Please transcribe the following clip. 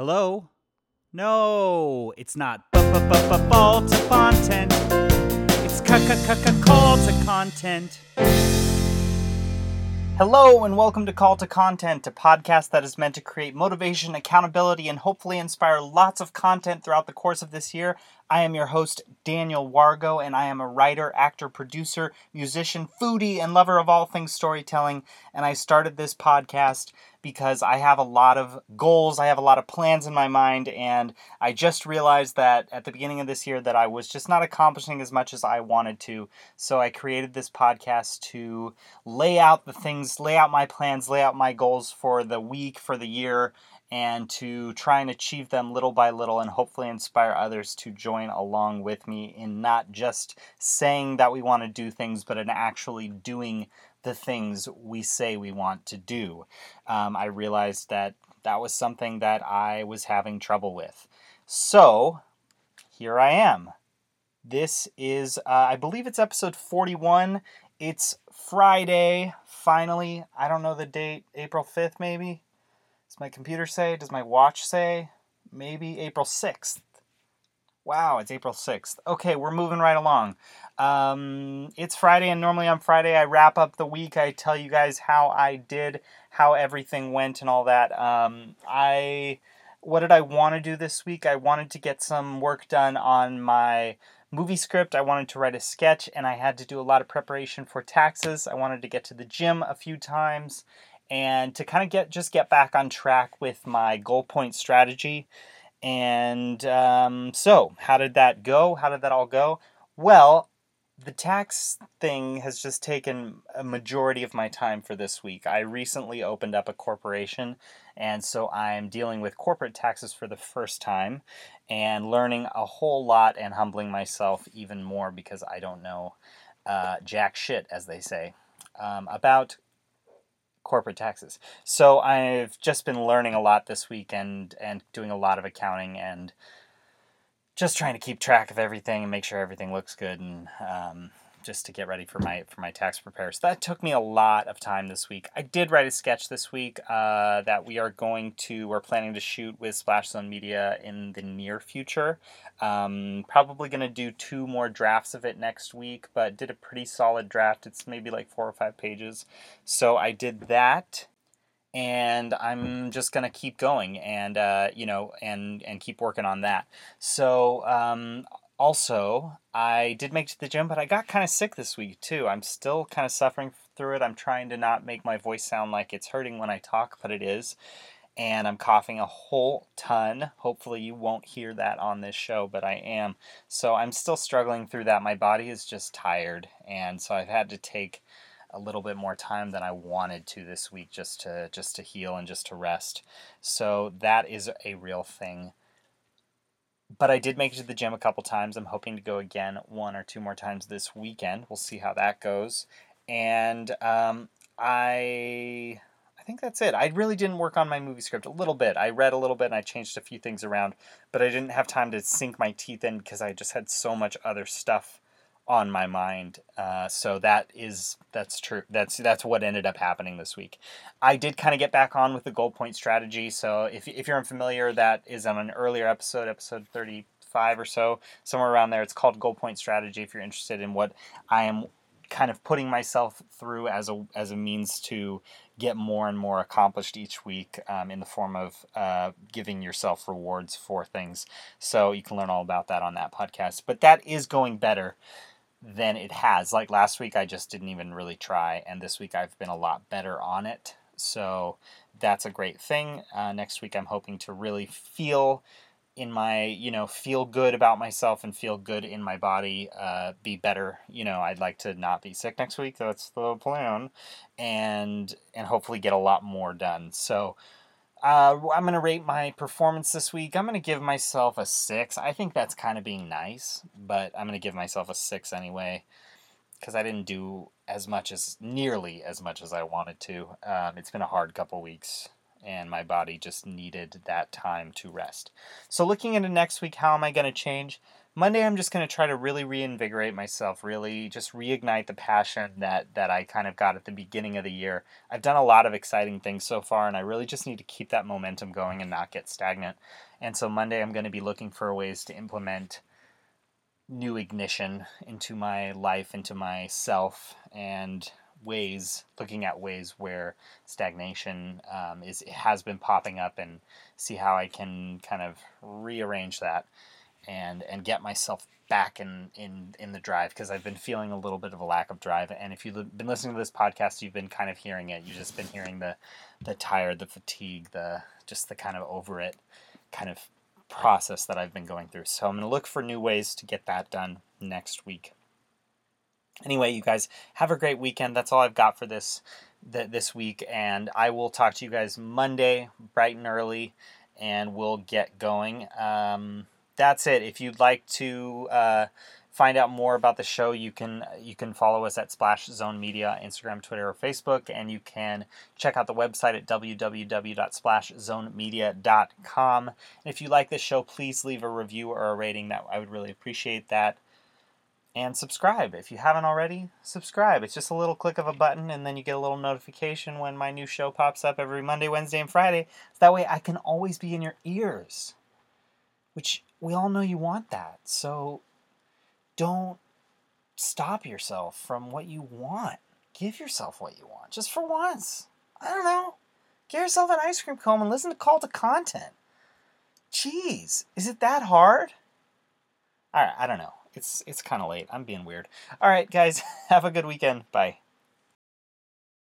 Hello? No, it's not fault to content. It's call to content. Hello, and welcome to Call to Content, a podcast that is meant to create motivation, accountability, and hopefully inspire lots of content throughout the course of this year. I am your host, Daniel Wargo, and I am a writer, actor, producer, musician, foodie, and lover of all things storytelling. And I started this podcast because I have a lot of goals, I have a lot of plans in my mind, and I just realized that at the beginning of this year that I was just not accomplishing as much as I wanted to. So I created this podcast to lay out the things, lay out my plans, lay out my goals for the week, for the year, and to try and achieve them little by little and hopefully inspire others to join along with me in not just saying that we want to do things, but in actually doing the things we say we want to do. Um, I realized that that was something that I was having trouble with. So here I am. This is, uh, I believe it's episode 41. It's Friday, finally. I don't know the date, April 5th, maybe my computer say? Does my watch say? Maybe April 6th. Wow, it's April 6th. Okay, we're moving right along. Um, it's Friday, and normally on Friday I wrap up the week. I tell you guys how I did, how everything went, and all that. Um, I. What did I want to do this week? I wanted to get some work done on my movie script. I wanted to write a sketch, and I had to do a lot of preparation for taxes. I wanted to get to the gym a few times and to kind of get just get back on track with my goal point strategy. And um, so, how did that go? How did that all go? Well, the tax thing has just taken a majority of my time for this week. I recently opened up a corporation, and so I'm dealing with corporate taxes for the first time and learning a whole lot and humbling myself even more because I don't know uh, jack shit, as they say, um, about corporate taxes. So I've just been learning a lot this week and and doing a lot of accounting and just trying to keep track of everything and make sure everything looks good and um, just to get ready for my for my tax prepare. So that took me a lot of time this week. I did write a sketch this week uh, that we are going to we're planning to shoot with Splash Zone Media in the near future. Um, probably going to do two more drafts of it next week, but did a pretty solid draft. It's maybe like four or five pages. So I did that and I'm just gonna keep going and uh, you know and and keep working on that. So um, also, I did make it to the gym, but I got kind of sick this week too. I'm still kind of suffering through it. I'm trying to not make my voice sound like it's hurting when I talk, but it is. And I'm coughing a whole ton. Hopefully, you won't hear that on this show, but I am. So, I'm still struggling through that. My body is just tired. And so, I've had to take a little bit more time than I wanted to this week just to just to heal and just to rest. So that is a real thing but I did make it to the gym a couple times. I'm hoping to go again one or two more times this weekend. We'll see how that goes. And um, I I think that's it. I really didn't work on my movie script a little bit. I read a little bit and I changed a few things around, but I didn't have time to sink my teeth in because I just had so much other stuff on my mind. Uh, so that is that's true. That's that's what ended up happening this week. I did kind of get back on with the goal point strategy. So if if you're unfamiliar, that is on an earlier episode, episode thirty five or so, somewhere around there. It's called goal point strategy. If you're interested in what I am kind of putting myself through as a as a means to get more and more accomplished each week um, in the form of uh, giving yourself rewards for things. So you can learn all about that on that podcast. But that is going better than it has. Like last week, I just didn't even really try, and this week I've been a lot better on it. So that's a great thing. Uh, next week, I'm hoping to really feel in my, you know, feel good about myself and feel good in my body, uh, be better. You know, I'd like to not be sick next week. That's the plan, and and hopefully get a lot more done. So uh, I'm going to rate my performance this week. I'm going to give myself a six. I think that's kind of being nice, but I'm going to give myself a six anyway because I didn't do as much as nearly as much as I wanted to. Um, it's been a hard couple weeks, and my body just needed that time to rest. So, looking into next week, how am I going to change? Monday, I'm just going to try to really reinvigorate myself, really just reignite the passion that, that I kind of got at the beginning of the year. I've done a lot of exciting things so far, and I really just need to keep that momentum going and not get stagnant. And so, Monday, I'm going to be looking for ways to implement new ignition into my life, into myself, and ways, looking at ways where stagnation um, is has been popping up, and see how I can kind of rearrange that and and get myself back in in in the drive because I've been feeling a little bit of a lack of drive. And if you've been listening to this podcast, you've been kind of hearing it. You've just been hearing the the tired, the fatigue, the just the kind of over it kind of process that I've been going through. So I'm going to look for new ways to get that done next week. Anyway, you guys have a great weekend. That's all I've got for this th- this week, and I will talk to you guys Monday, bright and early, and we'll get going. Um, that's it. If you'd like to uh, find out more about the show, you can you can follow us at Splash Zone Media, Instagram, Twitter, or Facebook, and you can check out the website at www.splashzonemedia.com. And if you like this show, please leave a review or a rating. That I would really appreciate that. And subscribe if you haven't already. Subscribe. It's just a little click of a button, and then you get a little notification when my new show pops up every Monday, Wednesday, and Friday. So that way, I can always be in your ears which we all know you want that. So don't stop yourself from what you want. Give yourself what you want, just for once. I don't know. Get yourself an ice cream cone and listen to Call to Content. Jeez, is it that hard? All right, I don't know. It's it's kind of late. I'm being weird. All right, guys, have a good weekend. Bye.